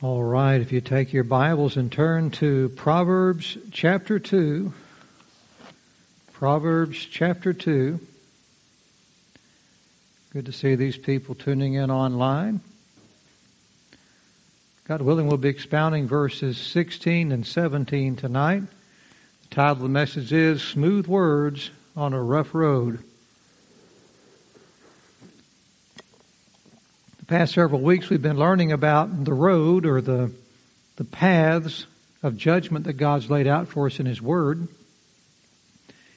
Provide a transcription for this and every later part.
All right, if you take your Bibles and turn to Proverbs chapter 2. Proverbs chapter 2. Good to see these people tuning in online. God willing, we'll be expounding verses 16 and 17 tonight. The title of the message is Smooth Words on a Rough Road. Past several weeks we've been learning about the road or the, the paths of judgment that God's laid out for us in His Word.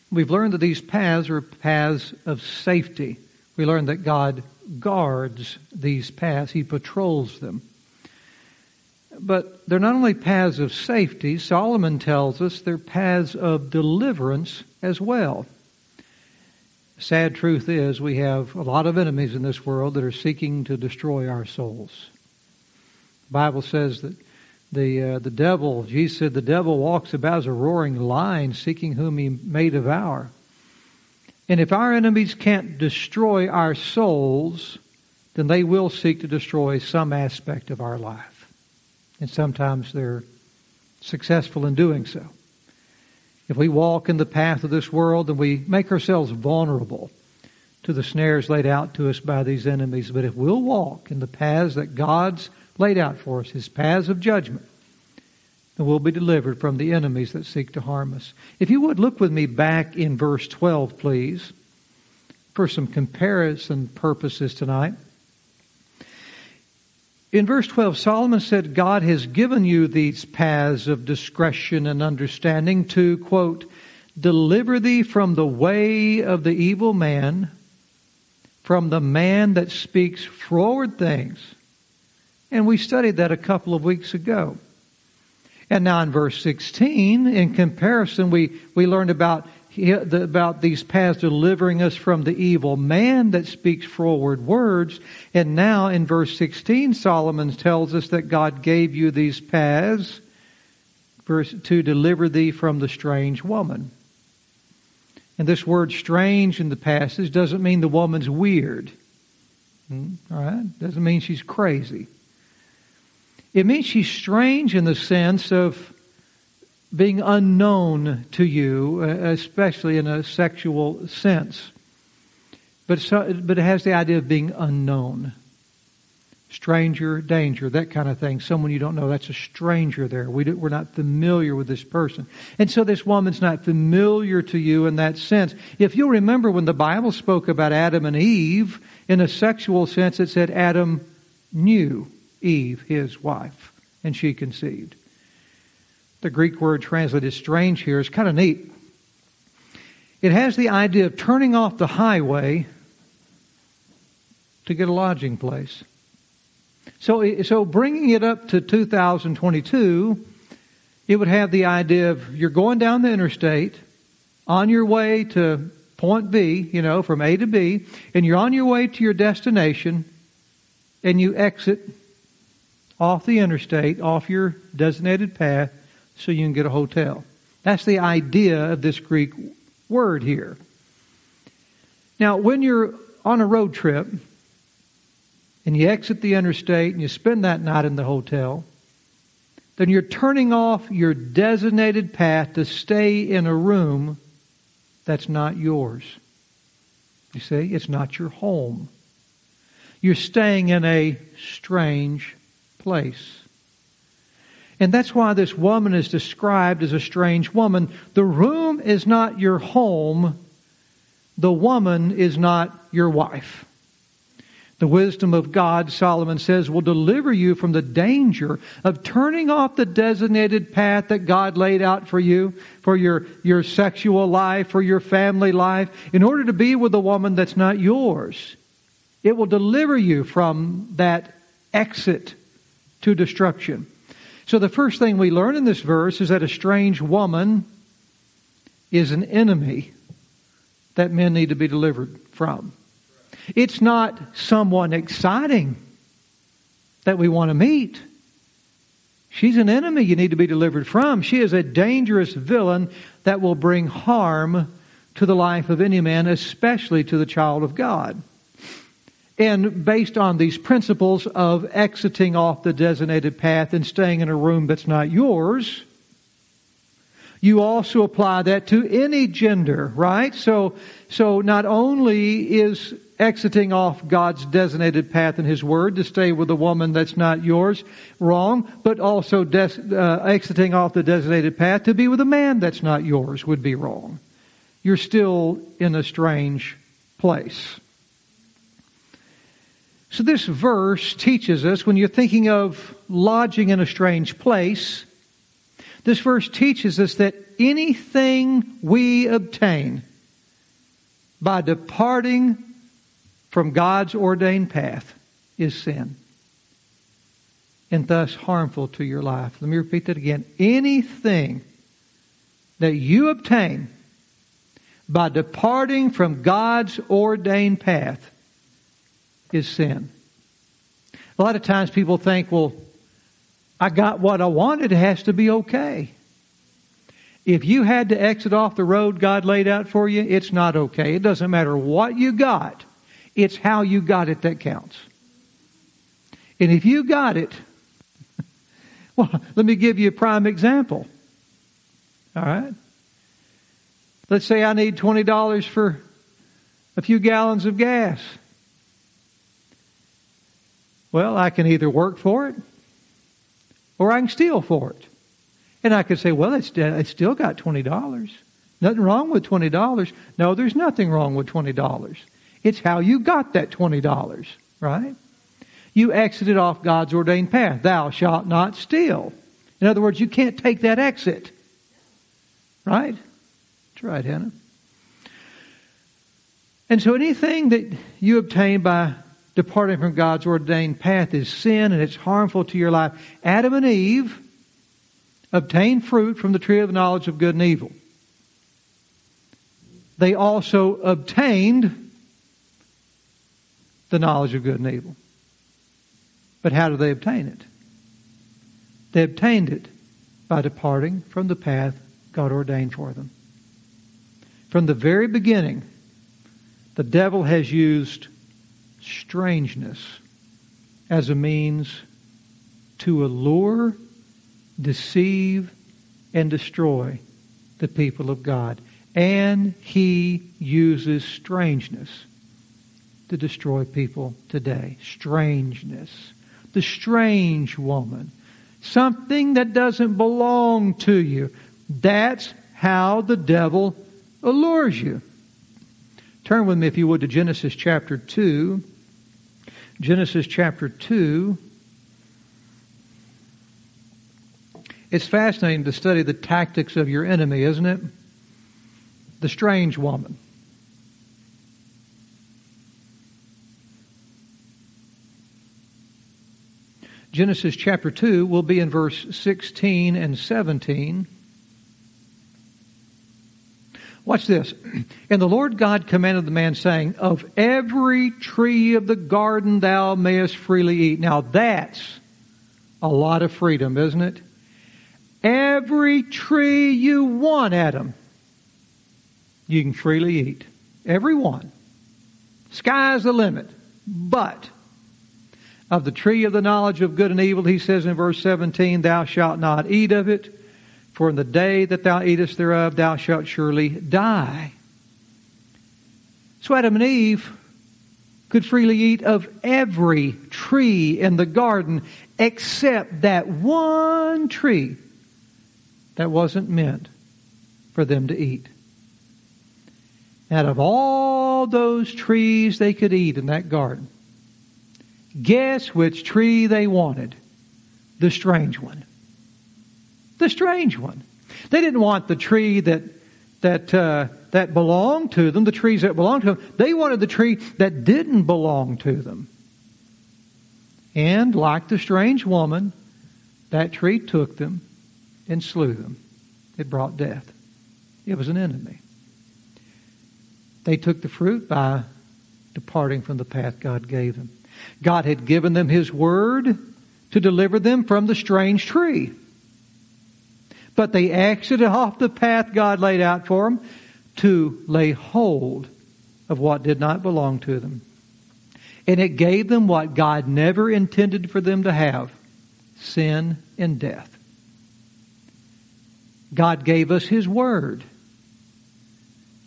We've learned that these paths are paths of safety. We learned that God guards these paths. He patrols them. But they're not only paths of safety, Solomon tells us they're paths of deliverance as well sad truth is we have a lot of enemies in this world that are seeking to destroy our souls. The Bible says that the uh, the devil, Jesus said, the devil walks about as a roaring lion, seeking whom he may devour. And if our enemies can't destroy our souls, then they will seek to destroy some aspect of our life. And sometimes they're successful in doing so. If we walk in the path of this world, then we make ourselves vulnerable to the snares laid out to us by these enemies. But if we'll walk in the paths that God's laid out for us, His paths of judgment, then we'll be delivered from the enemies that seek to harm us. If you would look with me back in verse 12, please, for some comparison purposes tonight. In verse 12, Solomon said, God has given you these paths of discretion and understanding to, quote, deliver thee from the way of the evil man, from the man that speaks froward things. And we studied that a couple of weeks ago. And now in verse 16, in comparison, we, we learned about about these paths delivering us from the evil man that speaks froward words. And now in verse 16, Solomon tells us that God gave you these paths verse, to deliver thee from the strange woman. And this word strange in the passage doesn't mean the woman's weird. Hmm, all right? Doesn't mean she's crazy. It means she's strange in the sense of being unknown to you, uh, especially in a sexual sense. But, so, but it has the idea of being unknown. Stranger, danger, that kind of thing. Someone you don't know, that's a stranger there. We do, we're not familiar with this person. And so this woman's not familiar to you in that sense. If you'll remember when the Bible spoke about Adam and Eve, in a sexual sense, it said Adam knew Eve, his wife, and she conceived. The Greek word translated strange here is kind of neat. It has the idea of turning off the highway to get a lodging place. So, so bringing it up to 2022, it would have the idea of you're going down the interstate on your way to point B, you know, from A to B, and you're on your way to your destination, and you exit off the interstate, off your designated path, so you can get a hotel. That's the idea of this Greek word here. Now, when you're on a road trip and you exit the interstate and you spend that night in the hotel, then you're turning off your designated path to stay in a room that's not yours. You see, it's not your home. You're staying in a strange place. And that's why this woman is described as a strange woman. The room is not your home. The woman is not your wife. The wisdom of God, Solomon says, will deliver you from the danger of turning off the designated path that God laid out for you, for your, your sexual life, for your family life, in order to be with a woman that's not yours. It will deliver you from that exit to destruction. So the first thing we learn in this verse is that a strange woman is an enemy that men need to be delivered from. It's not someone exciting that we want to meet. She's an enemy you need to be delivered from. She is a dangerous villain that will bring harm to the life of any man, especially to the child of God. And based on these principles of exiting off the designated path and staying in a room that's not yours, you also apply that to any gender, right? So, so not only is exiting off God's designated path in His Word to stay with a woman that's not yours wrong, but also des- uh, exiting off the designated path to be with a man that's not yours would be wrong. You're still in a strange place. So this verse teaches us when you're thinking of lodging in a strange place, this verse teaches us that anything we obtain by departing from God's ordained path is sin and thus harmful to your life. Let me repeat that again. Anything that you obtain by departing from God's ordained path is sin. A lot of times people think, well, I got what I wanted, it has to be okay. If you had to exit off the road God laid out for you, it's not okay. It doesn't matter what you got. It's how you got it that counts. And if you got it, well, let me give you a prime example. All right? Let's say I need $20 for a few gallons of gas. Well, I can either work for it or I can steal for it. And I could say, well, it's, it's still got $20. Nothing wrong with $20. No, there's nothing wrong with $20. It's how you got that $20, right? You exited off God's ordained path. Thou shalt not steal. In other words, you can't take that exit. Right? That's right, Hannah. And so anything that you obtain by departing from God's ordained path is sin and it's harmful to your life. Adam and Eve obtained fruit from the tree of knowledge of good and evil. They also obtained the knowledge of good and evil. But how do they obtain it? They obtained it by departing from the path God ordained for them. From the very beginning, the devil has used strangeness as a means to allure, deceive, and destroy the people of God. And he uses strangeness to destroy people today. Strangeness. The strange woman. Something that doesn't belong to you. That's how the devil allures you. Turn with me, if you would, to Genesis chapter 2. Genesis chapter 2. It's fascinating to study the tactics of your enemy, isn't it? The strange woman. Genesis chapter 2 will be in verse 16 and 17. Watch this. And the Lord God commanded the man saying, of every tree of the garden thou mayest freely eat. Now that's a lot of freedom, isn't it? Every tree you want, Adam, you can freely eat. Every one. Sky's the limit. But of the tree of the knowledge of good and evil, he says in verse 17, thou shalt not eat of it, for in the day that thou eatest thereof, thou shalt surely die. So Adam and Eve could freely eat of every tree in the garden except that one tree that wasn't meant for them to eat. Out of all those trees they could eat in that garden, Guess which tree they wanted? The strange one. The strange one. They didn't want the tree that that uh, that belonged to them, the trees that belonged to them. They wanted the tree that didn't belong to them. And like the strange woman, that tree took them and slew them. It brought death. It was an enemy. They took the fruit by departing from the path God gave them. God had given them His Word to deliver them from the strange tree. But they exited off the path God laid out for them to lay hold of what did not belong to them. And it gave them what God never intended for them to have sin and death. God gave us His Word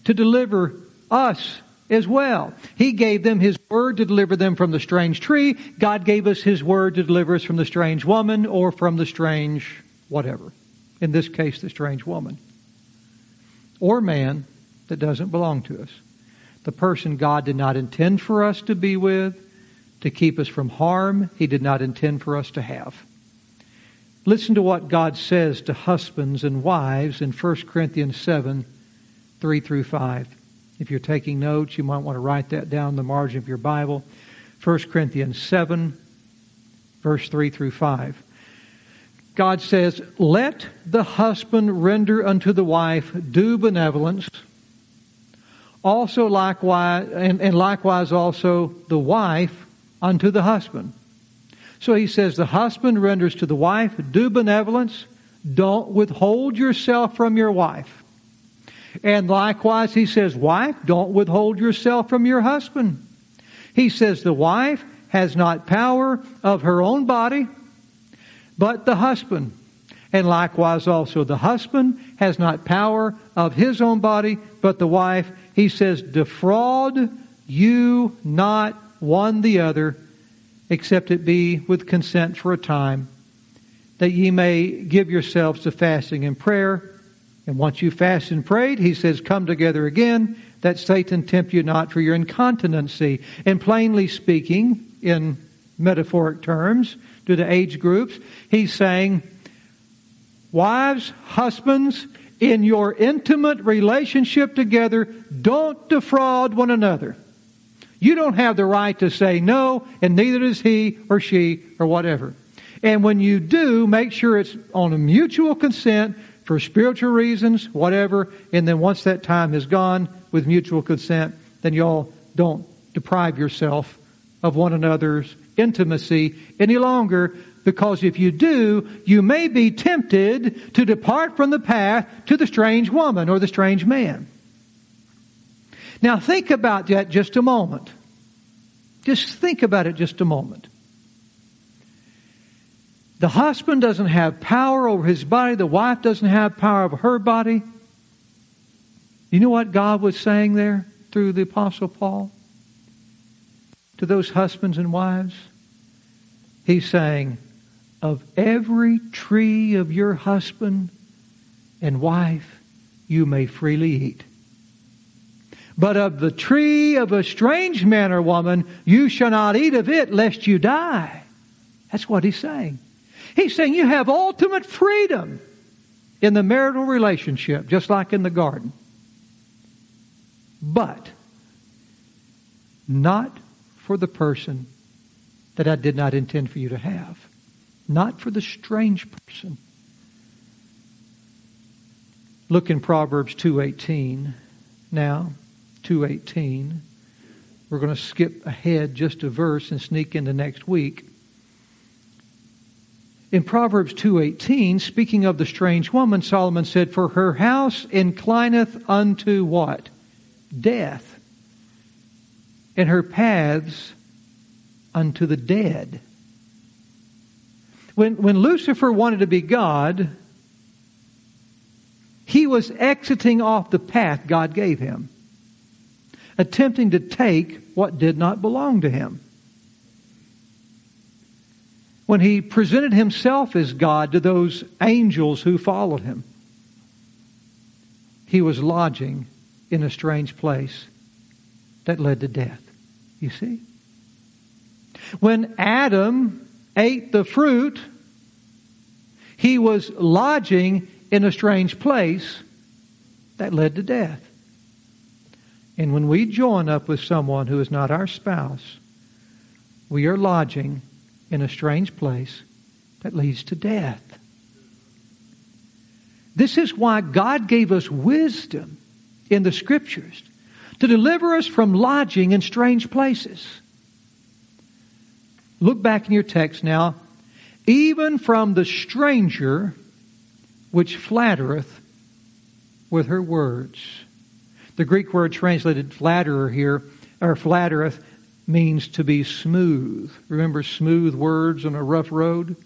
to deliver us as well. He gave them His Word to deliver them from the strange tree. God gave us His Word to deliver us from the strange woman or from the strange whatever. In this case, the strange woman. Or man that doesn't belong to us. The person God did not intend for us to be with, to keep us from harm, He did not intend for us to have. Listen to what God says to husbands and wives in 1 Corinthians 7, 3 through 5. If you're taking notes, you might want to write that down in the margin of your Bible. 1 Corinthians 7, verse 3 through 5. God says, Let the husband render unto the wife due benevolence, also likewise, and, and likewise also the wife unto the husband. So he says, the husband renders to the wife due benevolence. Don't withhold yourself from your wife. And likewise, he says, wife, don't withhold yourself from your husband. He says, the wife has not power of her own body, but the husband. And likewise also the husband has not power of his own body, but the wife. He says, defraud you not one the other, except it be with consent for a time, that ye may give yourselves to fasting and prayer. And once you fast and prayed, he says, come together again, that Satan tempt you not for your incontinency. And plainly speaking, in metaphoric terms, to the age groups, he's saying, wives, husbands, in your intimate relationship together, don't defraud one another. You don't have the right to say no, and neither does he or she or whatever. And when you do, make sure it's on a mutual consent for spiritual reasons, whatever, and then once that time is gone with mutual consent, then y'all don't deprive yourself of one another's intimacy any longer because if you do, you may be tempted to depart from the path to the strange woman or the strange man. Now think about that just a moment. Just think about it just a moment. The husband doesn't have power over his body. The wife doesn't have power over her body. You know what God was saying there through the Apostle Paul? To those husbands and wives? He's saying, of every tree of your husband and wife you may freely eat. But of the tree of a strange man or woman, you shall not eat of it lest you die. That's what he's saying. He's saying you have ultimate freedom in the marital relationship, just like in the garden. But not for the person that I did not intend for you to have. Not for the strange person. Look in Proverbs 2:18 now. 2.18. We're going to skip ahead just a verse and sneak into next week. In Proverbs 2.18, speaking of the strange woman, Solomon said, For her house inclineth unto what? Death. And her paths unto the dead. When, when Lucifer wanted to be God, he was exiting off the path God gave him attempting to take what did not belong to him. When he presented himself as God to those angels who followed him, he was lodging in a strange place that led to death. You see? When Adam ate the fruit, he was lodging in a strange place that led to death. And when we join up with someone who is not our spouse, we are lodging in a strange place that leads to death. This is why God gave us wisdom in the scriptures to deliver us from lodging in strange places. Look back in your text now. Even from the stranger which flattereth with her words. The Greek word translated flatterer here, or flattereth, means to be smooth. Remember smooth words on a rough road?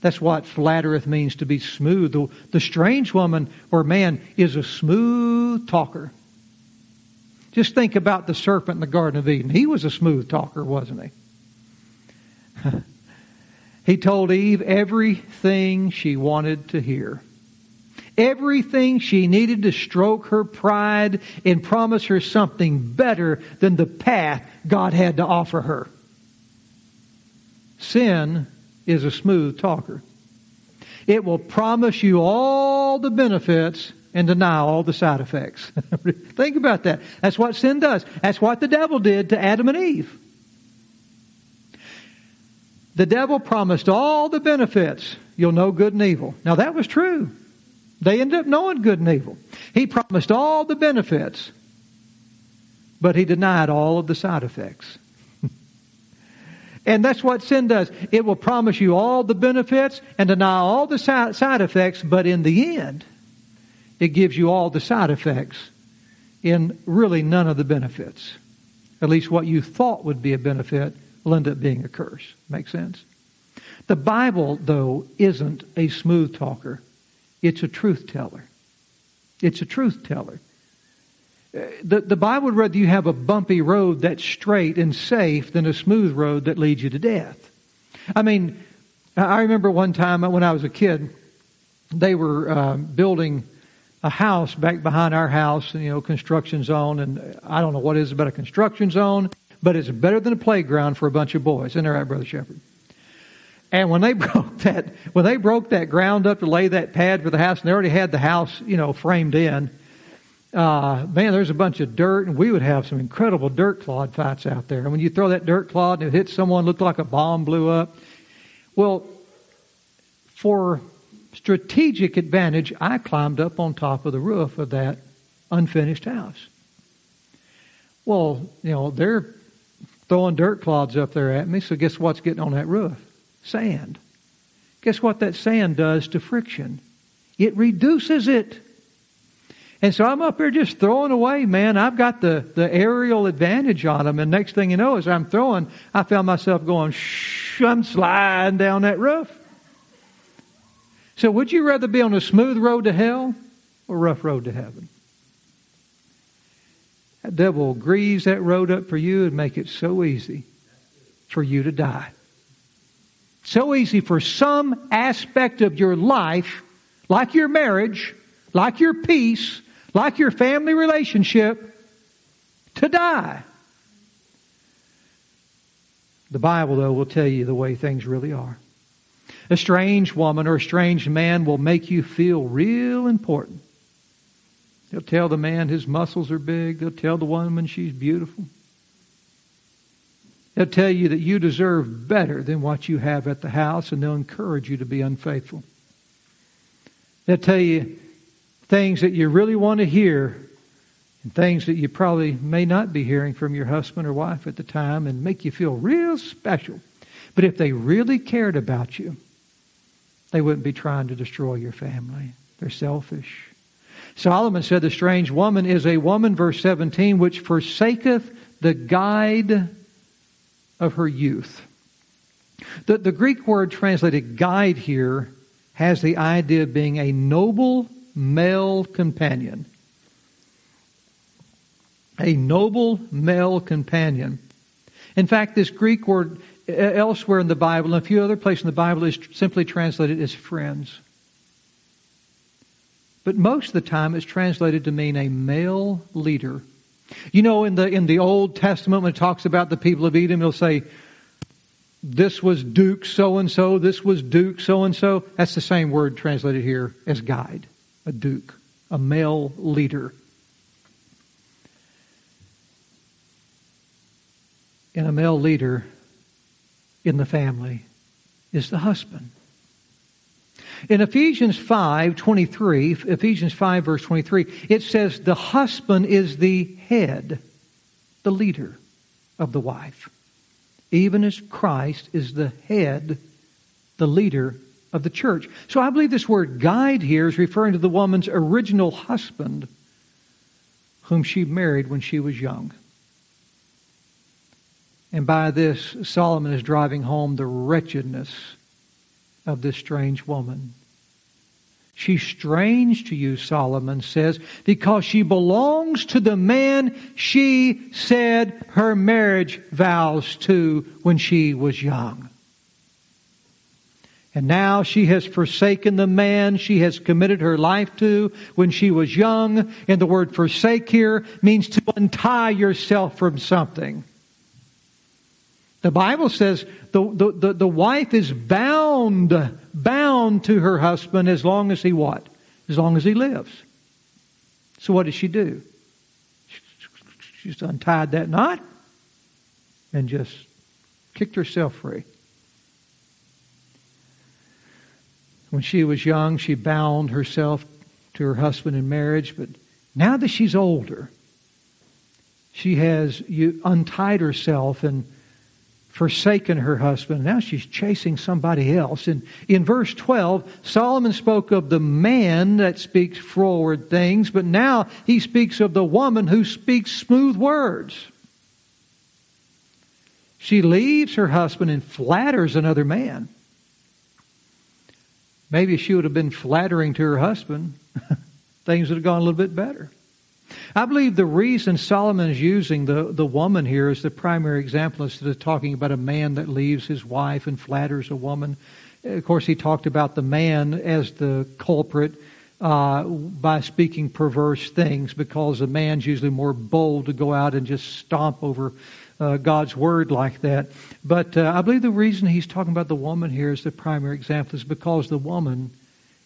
That's what flattereth means to be smooth. The, the strange woman or man is a smooth talker. Just think about the serpent in the Garden of Eden. He was a smooth talker, wasn't he? he told Eve everything she wanted to hear. Everything she needed to stroke her pride and promise her something better than the path God had to offer her. Sin is a smooth talker. It will promise you all the benefits and deny all the side effects. Think about that. That's what sin does. That's what the devil did to Adam and Eve. The devil promised all the benefits. You'll know good and evil. Now that was true. They ended up knowing good and evil. He promised all the benefits, but he denied all of the side effects. and that's what sin does. It will promise you all the benefits and deny all the side effects, but in the end, it gives you all the side effects in really none of the benefits. At least what you thought would be a benefit will end up being a curse. Make sense? The Bible, though, isn't a smooth talker. It's a truth teller. It's a truth teller. The, the Bible would rather you have a bumpy road that's straight and safe than a smooth road that leads you to death. I mean, I remember one time when I was a kid, they were uh, building a house back behind our house, you know, construction zone, and I don't know what it is about a construction zone, but it's better than a playground for a bunch of boys. Isn't that right, Brother Shepherd? And when they broke that, when they broke that ground up to lay that pad for the house, and they already had the house, you know, framed in, uh, man, there's a bunch of dirt, and we would have some incredible dirt clod fights out there. And when you throw that dirt clod and it hits someone, looked like a bomb blew up. Well, for strategic advantage, I climbed up on top of the roof of that unfinished house. Well, you know, they're throwing dirt clods up there at me, so guess what's getting on that roof? Sand. Guess what that sand does to friction? It reduces it. And so I'm up here just throwing away, man. I've got the, the aerial advantage on them. And next thing you know, as I'm throwing, I found myself going, shh, I'm sliding down that roof. So would you rather be on a smooth road to hell or rough road to heaven? That devil grease that road up for you and make it so easy for you to die. So easy for some aspect of your life, like your marriage, like your peace, like your family relationship, to die. The Bible, though, will tell you the way things really are. A strange woman or a strange man will make you feel real important. They'll tell the man his muscles are big. They'll tell the woman she's beautiful. They'll tell you that you deserve better than what you have at the house, and they'll encourage you to be unfaithful. They'll tell you things that you really want to hear, and things that you probably may not be hearing from your husband or wife at the time, and make you feel real special. But if they really cared about you, they wouldn't be trying to destroy your family. They're selfish. Solomon said the strange woman is a woman, verse 17, which forsaketh the guide of her youth. The, the Greek word translated guide here has the idea of being a noble male companion. A noble male companion. In fact, this Greek word elsewhere in the Bible, and a few other places in the Bible, is simply translated as friends. But most of the time it's translated to mean a male leader. You know, in the, in the Old Testament, when it talks about the people of Edom, it'll say, this was Duke so and so, this was Duke so and so. That's the same word translated here as guide. A Duke, a male leader. And a male leader in the family is the husband. In Ephesians 5, 23, Ephesians 5 verse 23, it says the husband is the head, the leader of the wife. Even as Christ is the head, the leader of the church. So I believe this word guide here is referring to the woman's original husband whom she married when she was young. And by this, Solomon is driving home the wretchedness of this strange woman. She's strange to you, Solomon says, because she belongs to the man she said her marriage vows to when she was young. And now she has forsaken the man she has committed her life to when she was young. And the word forsake here means to untie yourself from something. The Bible says the, the, the, the, wife is bound, bound to her husband as long as he what? As long as he lives. So what does she do? She's untied that knot and just kicked herself free. When she was young, she bound herself to her husband in marriage, but now that she's older, she has untied herself and forsaken her husband. Now she's chasing somebody else. And in verse 12, Solomon spoke of the man that speaks forward things, but now he speaks of the woman who speaks smooth words. She leaves her husband and flatters another man. Maybe she would have been flattering to her husband. Things would have gone a little bit better. I believe the reason Solomon is using the, the woman here as the primary example instead of talking about a man that leaves his wife and flatters a woman. Of course, he talked about the man as the culprit uh, by speaking perverse things because a man's usually more bold to go out and just stomp over uh, God's word like that. But uh, I believe the reason he's talking about the woman here as the primary example is because the woman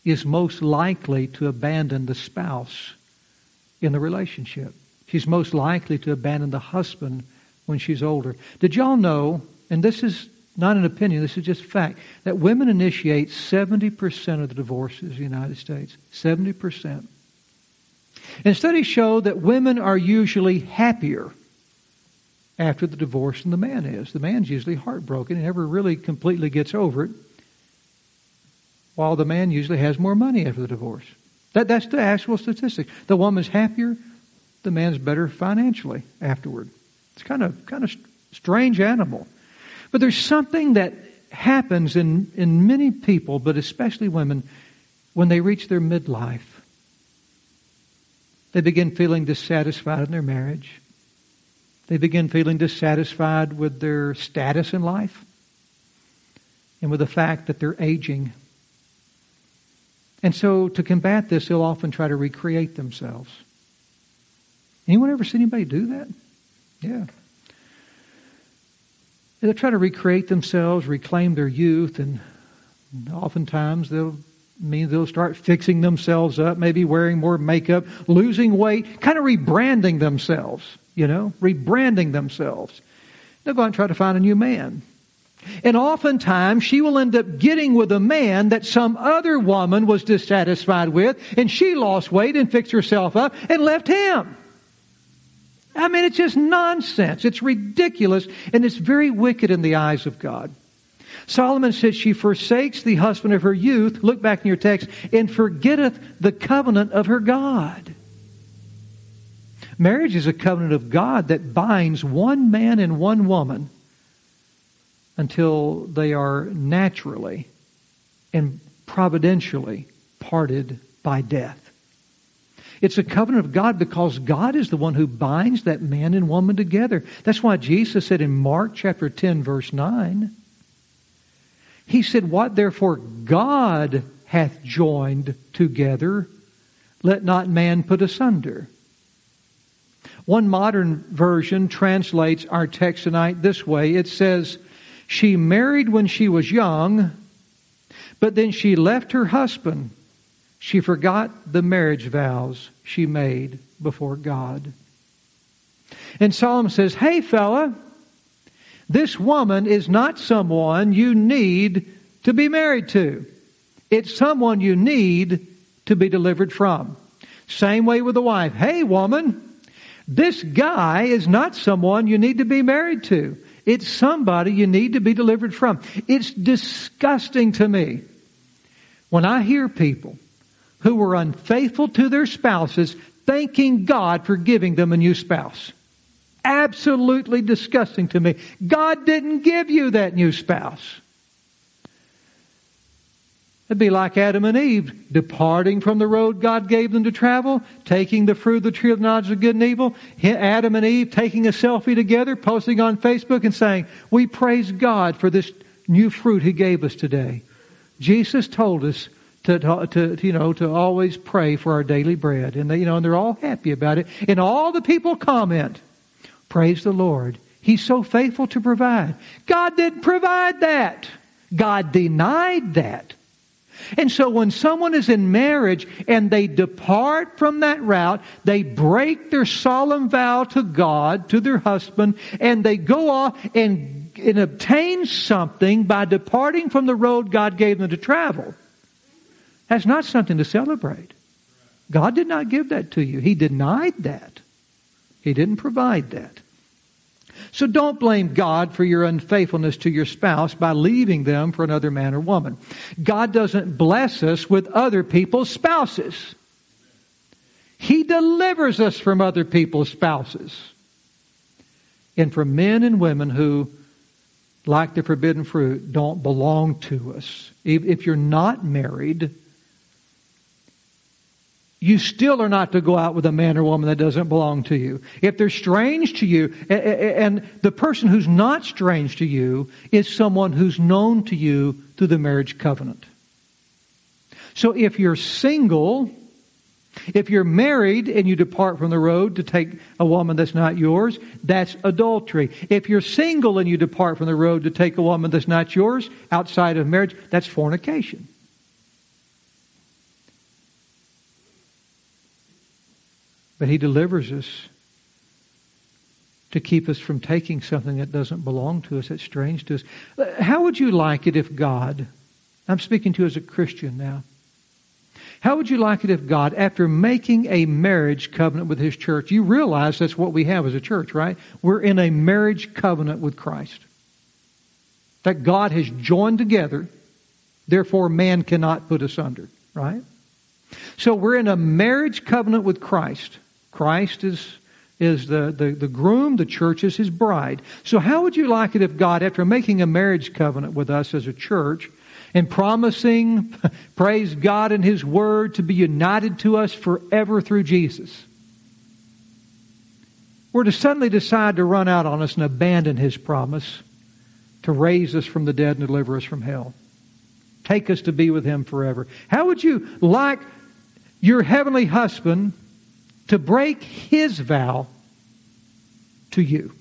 is most likely to abandon the spouse in the relationship. She's most likely to abandon the husband when she's older. Did y'all know, and this is not an opinion, this is just fact, that women initiate 70% of the divorces in the United States? 70%. And studies show that women are usually happier after the divorce than the man is. The man's usually heartbroken and never really completely gets over it, while the man usually has more money after the divorce. That, that's the actual statistic. The woman's happier, the man's better financially afterward. It's kind of kind of strange animal. But there's something that happens in, in many people, but especially women, when they reach their midlife. They begin feeling dissatisfied in their marriage. They begin feeling dissatisfied with their status in life and with the fact that they're aging. And so to combat this, they'll often try to recreate themselves. Anyone ever seen anybody do that? Yeah. They'll try to recreate themselves, reclaim their youth, and oftentimes they'll mean they'll start fixing themselves up, maybe wearing more makeup, losing weight, kind of rebranding themselves, you know, rebranding themselves. They'll go out and try to find a new man. And oftentimes she will end up getting with a man that some other woman was dissatisfied with, and she lost weight and fixed herself up and left him. I mean, it's just nonsense. It's ridiculous, and it's very wicked in the eyes of God. Solomon says she forsakes the husband of her youth, look back in your text, and forgetteth the covenant of her God. Marriage is a covenant of God that binds one man and one woman until they are naturally and providentially parted by death. It's a covenant of God because God is the one who binds that man and woman together. That's why Jesus said in Mark chapter 10 verse 9, He said, What therefore God hath joined together, let not man put asunder. One modern version translates our text tonight this way. It says, she married when she was young, but then she left her husband. She forgot the marriage vows she made before God. And Solomon says, Hey, fella, this woman is not someone you need to be married to. It's someone you need to be delivered from. Same way with the wife. Hey, woman, this guy is not someone you need to be married to. It's somebody you need to be delivered from. It's disgusting to me when I hear people who were unfaithful to their spouses thanking God for giving them a new spouse. absolutely disgusting to me. God didn't give you that new spouse. It'd be like Adam and Eve departing from the road God gave them to travel, taking the fruit of the tree of knowledge of good and evil. Adam and Eve taking a selfie together, posting on Facebook and saying, we praise God for this new fruit He gave us today. Jesus told us to, to, you know, to always pray for our daily bread. And they, you know, and they're all happy about it. And all the people comment, praise the Lord. He's so faithful to provide. God didn't provide that. God denied that. And so when someone is in marriage and they depart from that route, they break their solemn vow to God, to their husband, and they go off and, and obtain something by departing from the road God gave them to travel. That's not something to celebrate. God did not give that to you. He denied that. He didn't provide that. So don't blame God for your unfaithfulness to your spouse by leaving them for another man or woman. God doesn't bless us with other people's spouses. He delivers us from other people's spouses. And from men and women who, like the forbidden fruit, don't belong to us. If you're not married, you still are not to go out with a man or woman that doesn't belong to you. If they're strange to you, and the person who's not strange to you is someone who's known to you through the marriage covenant. So if you're single, if you're married and you depart from the road to take a woman that's not yours, that's adultery. If you're single and you depart from the road to take a woman that's not yours outside of marriage, that's fornication. But He delivers us to keep us from taking something that doesn't belong to us, that's strange to us. How would you like it if God, I'm speaking to you as a Christian now, how would you like it if God, after making a marriage covenant with His church, you realize that's what we have as a church, right? We're in a marriage covenant with Christ. That God has joined together, therefore man cannot put asunder, right? So we're in a marriage covenant with Christ. Christ is, is the, the, the groom, the church is his bride. So how would you like it if God, after making a marriage covenant with us as a church, and promising, praise God and His Word, to be united to us forever through Jesus, were to suddenly decide to run out on us and abandon His promise to raise us from the dead and deliver us from hell. Take us to be with Him forever. How would you like your heavenly husband to break his vow to you.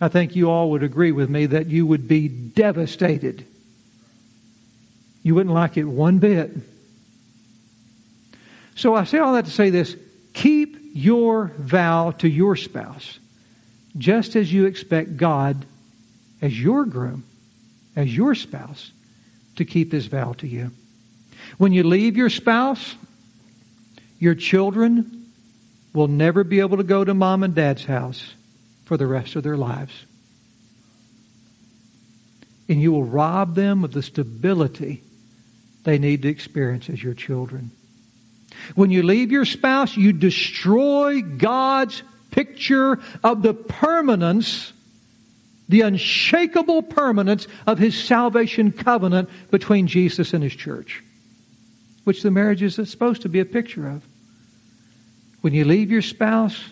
I think you all would agree with me that you would be devastated. You wouldn't like it one bit. So I say all that to say this keep your vow to your spouse just as you expect God, as your groom, as your spouse, to keep his vow to you. When you leave your spouse, your children will never be able to go to mom and dad's house for the rest of their lives. And you will rob them of the stability they need to experience as your children. When you leave your spouse, you destroy God's picture of the permanence, the unshakable permanence of His salvation covenant between Jesus and His church, which the marriage is supposed to be a picture of. When you leave your spouse,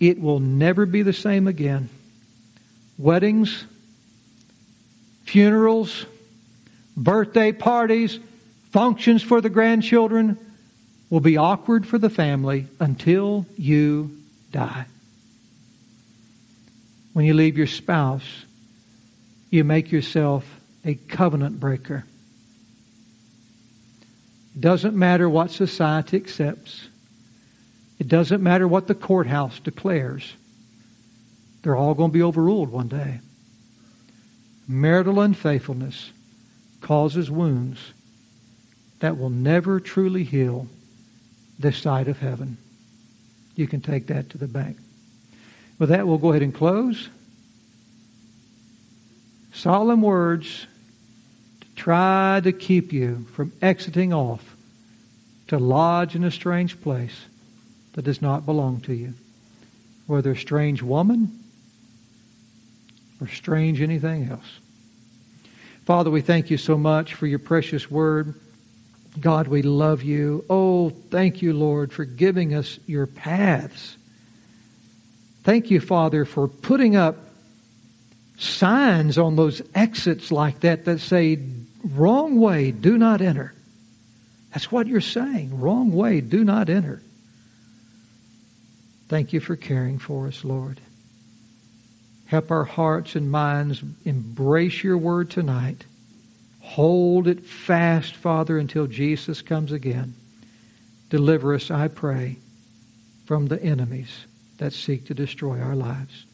it will never be the same again. Weddings, funerals, birthday parties, functions for the grandchildren will be awkward for the family until you die. When you leave your spouse, you make yourself a covenant breaker. Doesn't matter what society accepts. It doesn't matter what the courthouse declares. They're all going to be overruled one day. Marital unfaithfulness causes wounds that will never truly heal this side of heaven. You can take that to the bank. With that, we'll go ahead and close. Solomon's words try to keep you from exiting off to lodge in a strange place that does not belong to you. whether a strange woman or strange anything else. Father, we thank you so much for your precious word. God, we love you. Oh, thank you, Lord, for giving us your paths. Thank you, Father, for putting up signs on those exits like that that say, wrong way, do not enter. That's what you're saying. Wrong way, do not enter. Thank you for caring for us, Lord. Help our hearts and minds embrace your word tonight. Hold it fast, Father, until Jesus comes again. Deliver us, I pray, from the enemies that seek to destroy our lives.